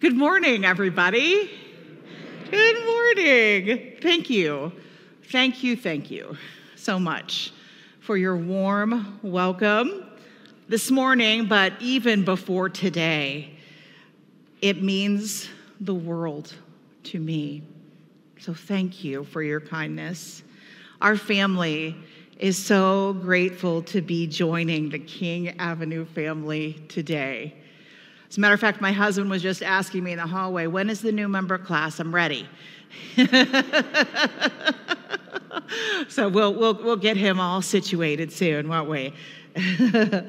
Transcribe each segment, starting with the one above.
Good morning, everybody. Good morning. Thank you. Thank you, thank you so much for your warm welcome this morning, but even before today. It means the world to me. So thank you for your kindness. Our family is so grateful to be joining the King Avenue family today. As a matter of fact, my husband was just asking me in the hallway, when is the new member class? I'm ready. so we'll, we'll, we'll get him all situated soon, won't we?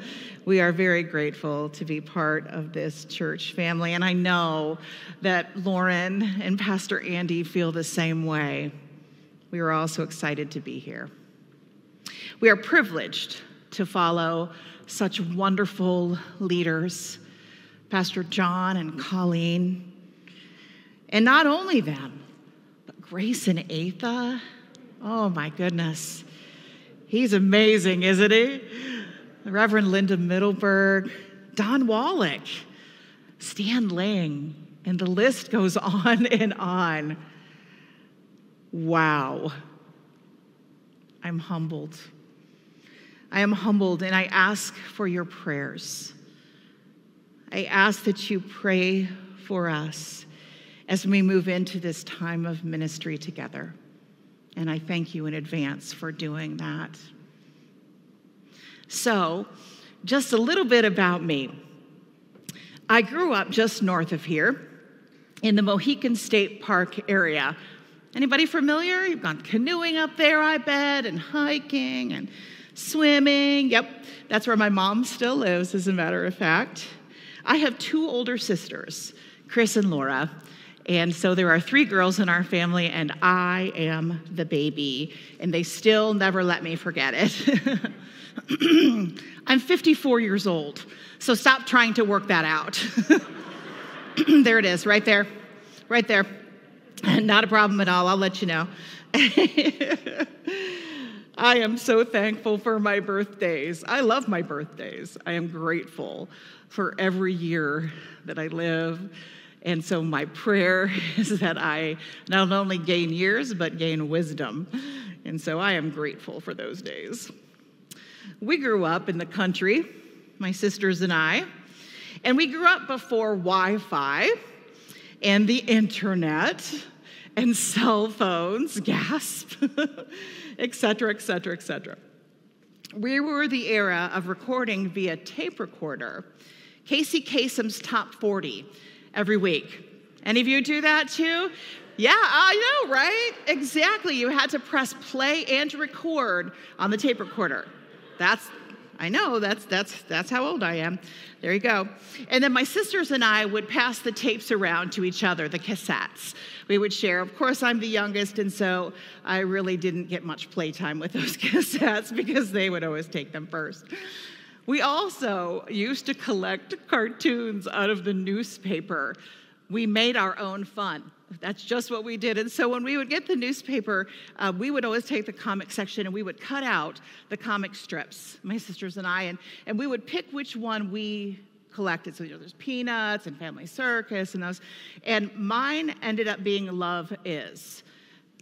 we are very grateful to be part of this church family. And I know that Lauren and Pastor Andy feel the same way. We are also excited to be here. We are privileged to follow such wonderful leaders Pastor John and Colleen. And not only them, but Grace and Atha. Oh my goodness. He's amazing, isn't he? Reverend Linda Middleberg, Don Wallach, Stan Lang, and the list goes on and on. Wow. I'm humbled. I am humbled and I ask for your prayers. I ask that you pray for us as we move into this time of ministry together. And I thank you in advance for doing that. So, just a little bit about me. I grew up just north of here in the Mohican State Park area. Anybody familiar? You've gone canoeing up there, I bet, and hiking and swimming. Yep, that's where my mom still lives, as a matter of fact. I have two older sisters, Chris and Laura. And so there are three girls in our family, and I am the baby. And they still never let me forget it. I'm 54 years old, so stop trying to work that out. there it is, right there, right there. Not a problem at all, I'll let you know. I am so thankful for my birthdays. I love my birthdays. I am grateful for every year that I live. And so, my prayer is that I not only gain years, but gain wisdom. And so, I am grateful for those days. We grew up in the country, my sisters and I, and we grew up before Wi Fi and the internet and cell phones, gasp. Et cetera, et cetera, et cetera. We were the era of recording via tape recorder, Casey Kasem's Top 40 every week. Any of you do that too? Yeah, I know, right? Exactly. You had to press play and record on the tape recorder. That's I know that's that's that's how old I am. There you go. And then my sisters and I would pass the tapes around to each other, the cassettes. We would share. Of course, I'm the youngest, and so I really didn't get much playtime with those cassettes because they would always take them first. We also used to collect cartoons out of the newspaper. We made our own fun. That's just what we did. And so when we would get the newspaper, uh, we would always take the comic section and we would cut out the comic strips, my sisters and I, and, and we would pick which one we collected. So you know, there's Peanuts and Family Circus and those. And mine ended up being Love Is.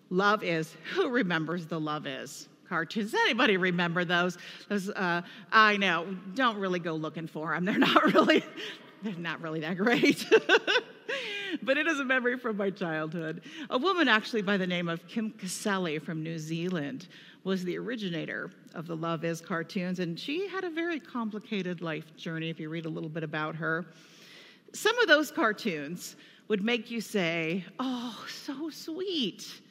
Love Is. Who remembers the Love Is? cartoons. Anybody remember those? Those uh, I know. Don't really go looking for them. They're not really. They're not really that great. but it is a memory from my childhood. A woman, actually, by the name of Kim Casali from New Zealand, was the originator of the Love Is cartoons, and she had a very complicated life journey if you read a little bit about her. Some of those cartoons would make you say, Oh, so sweet.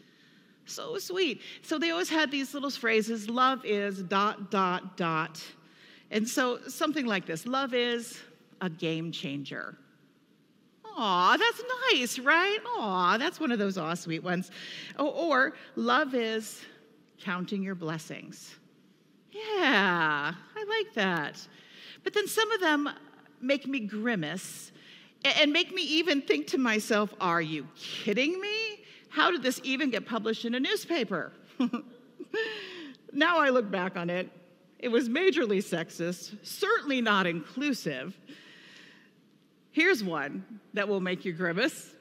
So sweet. So they always had these little phrases love is dot, dot, dot. And so something like this love is a game changer. Aw, that's nice, right? Aw, that's one of those aw sweet ones. Or, or love is counting your blessings. Yeah, I like that. But then some of them make me grimace and make me even think to myself, are you kidding me? How did this even get published in a newspaper? now I look back on it, it was majorly sexist, certainly not inclusive. Here's one that will make you grimace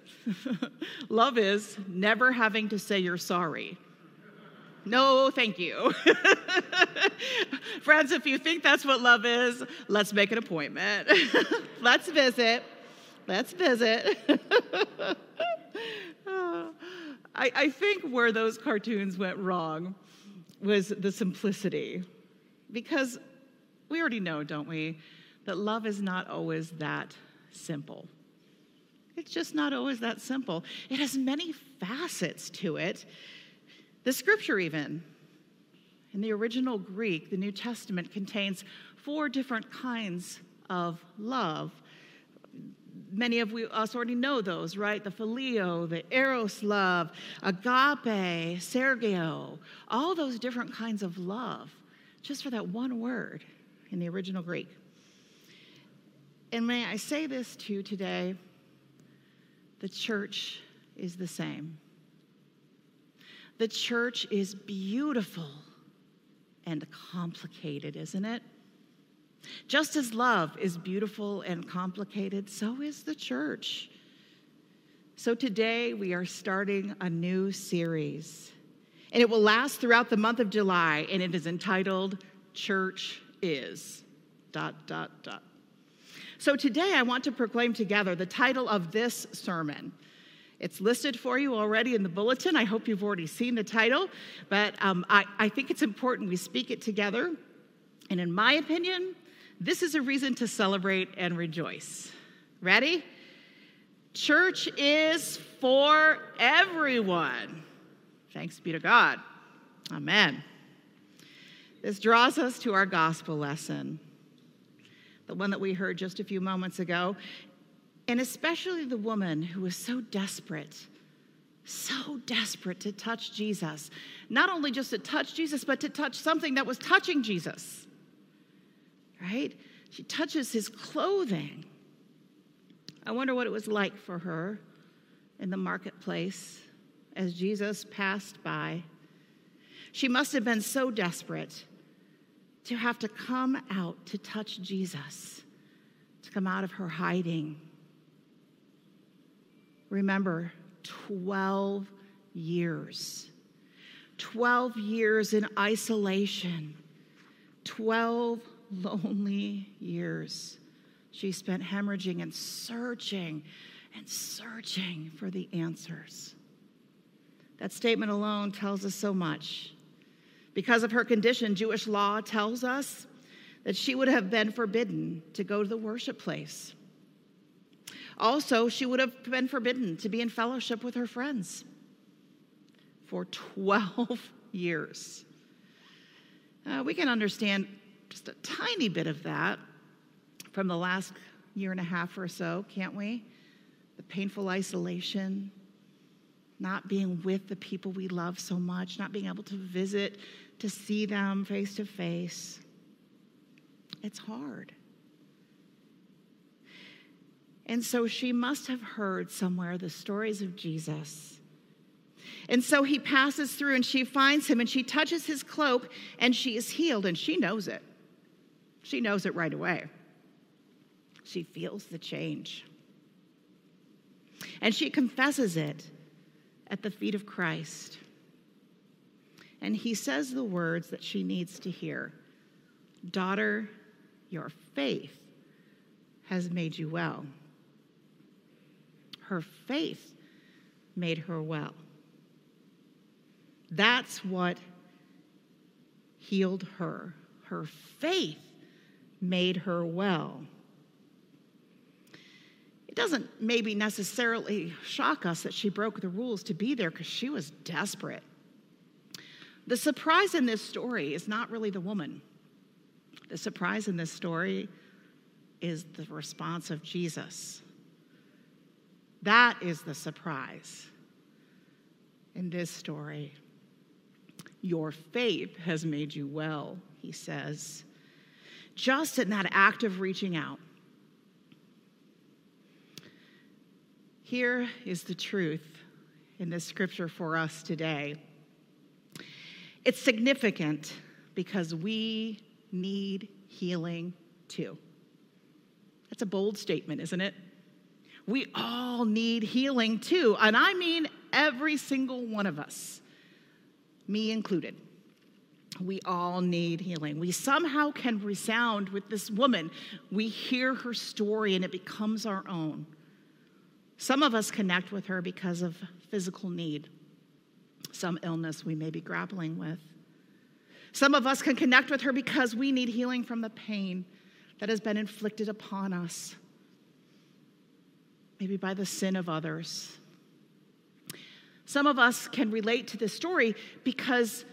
love is never having to say you're sorry. No, thank you. Friends, if you think that's what love is, let's make an appointment. let's visit. Let's visit. Uh, I, I think where those cartoons went wrong was the simplicity. Because we already know, don't we, that love is not always that simple. It's just not always that simple. It has many facets to it. The scripture, even, in the original Greek, the New Testament contains four different kinds of love. Many of us already know those, right? The phileo, the eros love, agape, storge, all those different kinds of love, just for that one word in the original Greek. And may I say this to you today the church is the same. The church is beautiful and complicated, isn't it? Just as love is beautiful and complicated, so is the church. So today we are starting a new series, and it will last throughout the month of July, and it is entitled Church Is. Dot, dot, dot. So today I want to proclaim together the title of this sermon. It's listed for you already in the bulletin. I hope you've already seen the title, but um, I, I think it's important we speak it together. And in my opinion, this is a reason to celebrate and rejoice. Ready? Church is for everyone. Thanks be to God. Amen. This draws us to our gospel lesson, the one that we heard just a few moments ago and especially the woman who was so desperate, so desperate to touch Jesus. Not only just to touch Jesus, but to touch something that was touching Jesus. Right? She touches his clothing. I wonder what it was like for her in the marketplace as Jesus passed by. She must have been so desperate to have to come out to touch Jesus, to come out of her hiding Remember, 12 years. 12 years in isolation. 12 lonely years. She spent hemorrhaging and searching and searching for the answers. That statement alone tells us so much. Because of her condition, Jewish law tells us that she would have been forbidden to go to the worship place. Also, she would have been forbidden to be in fellowship with her friends for 12 years. Uh, we can understand just a tiny bit of that from the last year and a half or so, can't we? The painful isolation, not being with the people we love so much, not being able to visit, to see them face to face. It's hard. And so she must have heard somewhere the stories of Jesus. And so he passes through and she finds him and she touches his cloak and she is healed and she knows it. She knows it right away. She feels the change. And she confesses it at the feet of Christ. And he says the words that she needs to hear Daughter, your faith has made you well her faith made her well. That's what healed her. Her faith made her well. It doesn't maybe necessarily shock us that she broke the rules to be there because she was desperate. The surprise in this story is not really the woman. The surprise in this story is the response of Jesus. That is the surprise in this story. Your faith has made you well, he says. Just in that act of reaching out. Here is the truth in this scripture for us today. It's significant because we need healing too. That's a bold statement, isn't it? We all need healing too. And I mean every single one of us, me included. We all need healing. We somehow can resound with this woman. We hear her story and it becomes our own. Some of us connect with her because of physical need, some illness we may be grappling with. Some of us can connect with her because we need healing from the pain that has been inflicted upon us, maybe by the sin of others. Some of us can relate to this story because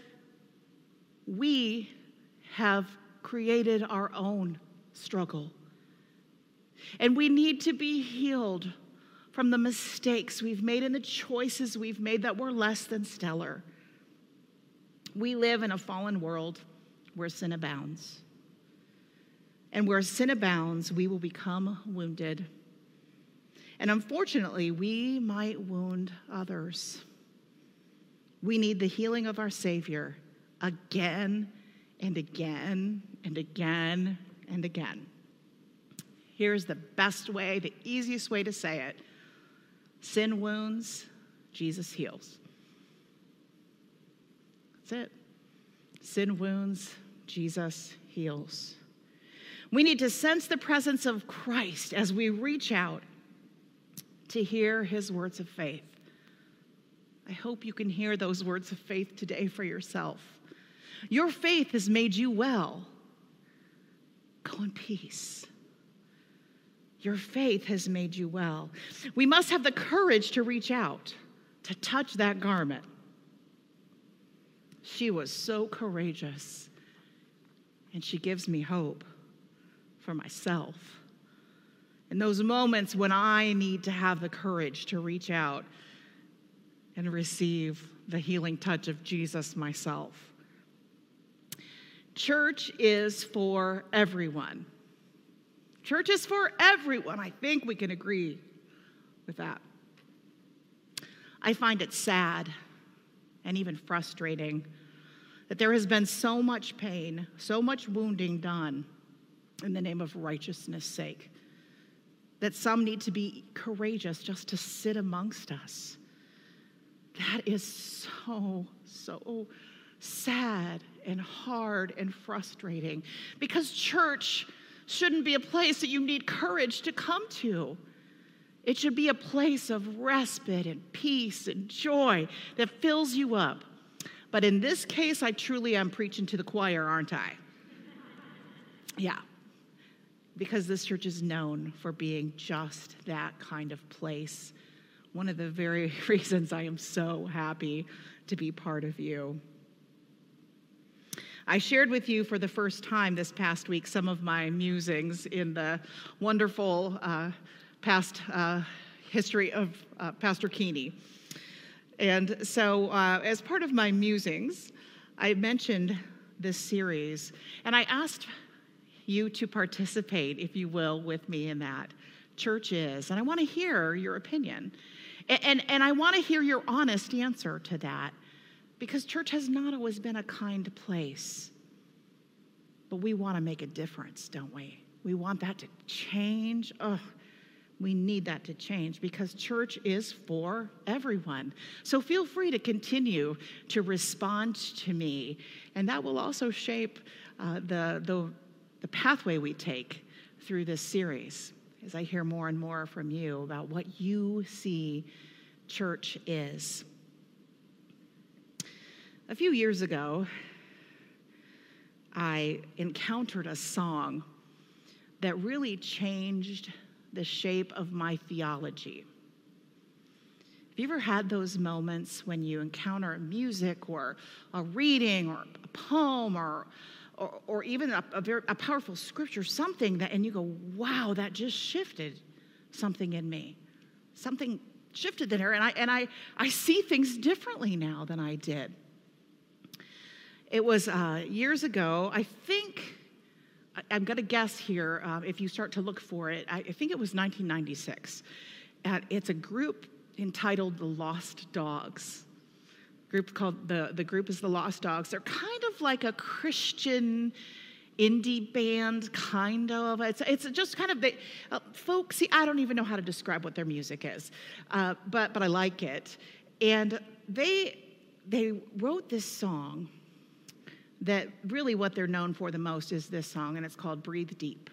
we have created our own struggle. And we need to be healed from the mistakes we've made and the choices we've made that were less than stellar. We live in a fallen world where sin abounds. And where sin abounds, we will become wounded. And unfortunately, we might wound others. We need the healing of our Savior again and again and again and again. Here's the best way, the easiest way to say it sin wounds, Jesus heals. That's it. Sin wounds, Jesus heals. We need to sense the presence of Christ as we reach out to hear his words of faith. I hope you can hear those words of faith today for yourself. Your faith has made you well. Go in peace. Your faith has made you well. We must have the courage to reach out, to touch that garment. She was so courageous, and she gives me hope for myself. In those moments when I need to have the courage to reach out and receive the healing touch of Jesus myself. Church is for everyone. Church is for everyone. I think we can agree with that. I find it sad and even frustrating that there has been so much pain, so much wounding done in the name of righteousness' sake, that some need to be courageous just to sit amongst us. That is so, so sad and hard and frustrating because church shouldn't be a place that you need courage to come to. It should be a place of respite and peace and joy that fills you up. But in this case, I truly am preaching to the choir, aren't I? Yeah, because this church is known for being just that kind of place. One of the very reasons I am so happy to be part of you. I shared with you for the first time this past week some of my musings in the wonderful uh, past uh, history of uh, Pastor Keeney. And so, uh, as part of my musings, I mentioned this series, and I asked you to participate, if you will, with me in that. Church is, and I want to hear your opinion. And, and, and I want to hear your honest answer to that. Because church has not always been a kind place. But we want to make a difference, don't we? We want that to change. Oh, we need that to change because church is for everyone. So feel free to continue to respond to me, and that will also shape uh, the, the, the pathway we take through this series as I hear more and more from you about what you see church is. A few years ago, I encountered a song that really changed the shape of my theology. Have you ever had those moments when you encounter music or a reading or a poem or, or, or even a, a, very, a powerful scripture, something that, and you go, wow, that just shifted something in me? Something shifted there, and I, and I, I see things differently now than I did. It was uh, years ago, I think, I, am going to guess here um, if you start to look for it, I, think it was 1996. And it's a group entitled The Lost Dogs. Group called the, the group is The Lost Dogs. They're kind of like a Christian indie band, kind of. It's, it's just kind of, the uh, I don't even know how to describe what their music is, uh, but, but I like it. And they, they wrote this song that really what they're known for the most is this song, and it's called Breathe Deep.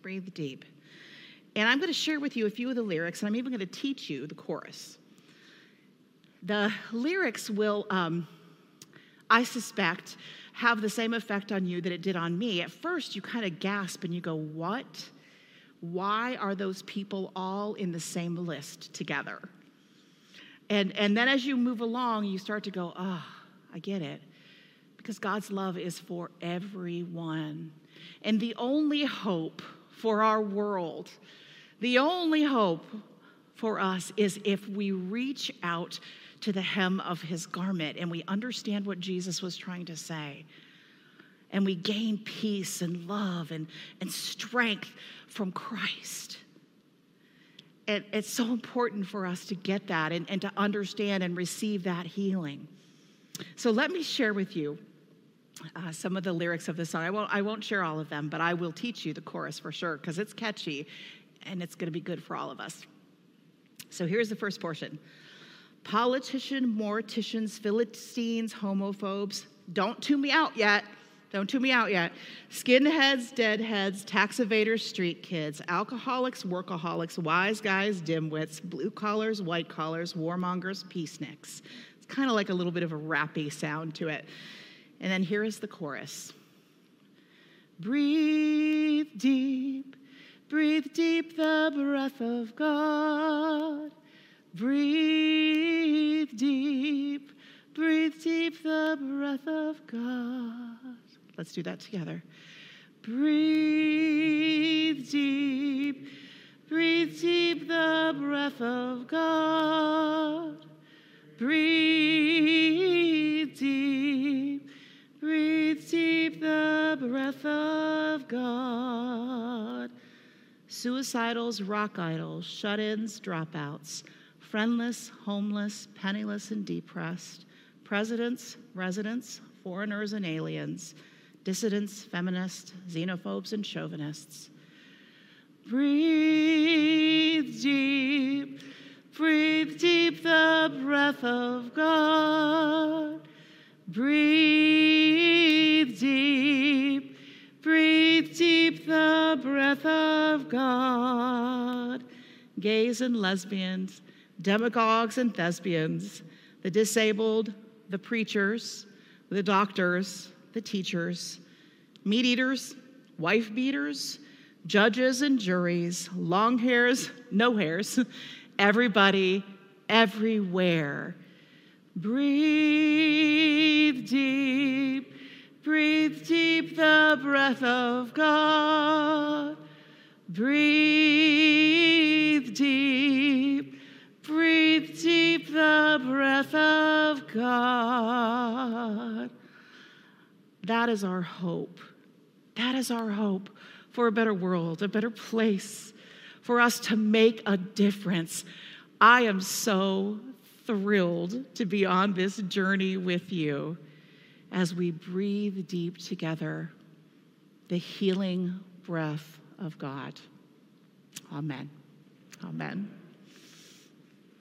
Breathe Deep. And I'm going to share with you a few of the lyrics, and I'm even going to teach you the chorus. The lyrics will, um, I suspect, have the same effect on you that it did on me. At first, you kind of gasp and you go, What? Why are those people all in the same list together? And, and then as you move along, you start to go, Oh, I get it. Because God's love is for everyone. And the only hope for our world, the only hope for us is if we reach out to the hem of his garment and we understand what Jesus was trying to say. And we gain peace and love and, and strength from Christ. And it's so important for us to get that and, and to understand and receive that healing. So let me share with you uh, some of the lyrics of the song. I won't, I won't share all of them, but I will teach you the chorus for sure because it's catchy and it's going to be good for all of us. So here's the first portion politician, morticians, Philistines, homophobes. Don't tune me out yet. Don't tune me out yet. Skinheads, deadheads, tax evaders, street kids, alcoholics, workaholics, wise guys, dimwits, blue collars, white collars, warmongers, peaceniks. It's kind of like a little bit of a rappy sound to it. And then here is the chorus Breathe deep, breathe deep the breath of God. Breathe deep, breathe deep the breath of God. Let's do that together. Breathe deep, breathe deep the breath of God. Breathe breath of God. Suicidals, rock idols, shut ins, dropouts friendless, homeless, penniless, and depressed, presidents, residents, foreigners, and aliens, dissidents, feminists, xenophobes, and chauvinists. Breathe deep, breathe deep the breath of God. Breathe Gays and lesbians, demagogues and thespians, the disabled, the preachers, the doctors, the teachers, meat eaters, wife beaters, judges and juries, long hairs, no hairs, everybody, everywhere. Breathe deep, breathe deep the breath of God. Breathe God. That is our hope. That is our hope for a better world, a better place, for us to make a difference. I am so thrilled to be on this journey with you as we breathe deep together the healing breath of God. Amen. Amen.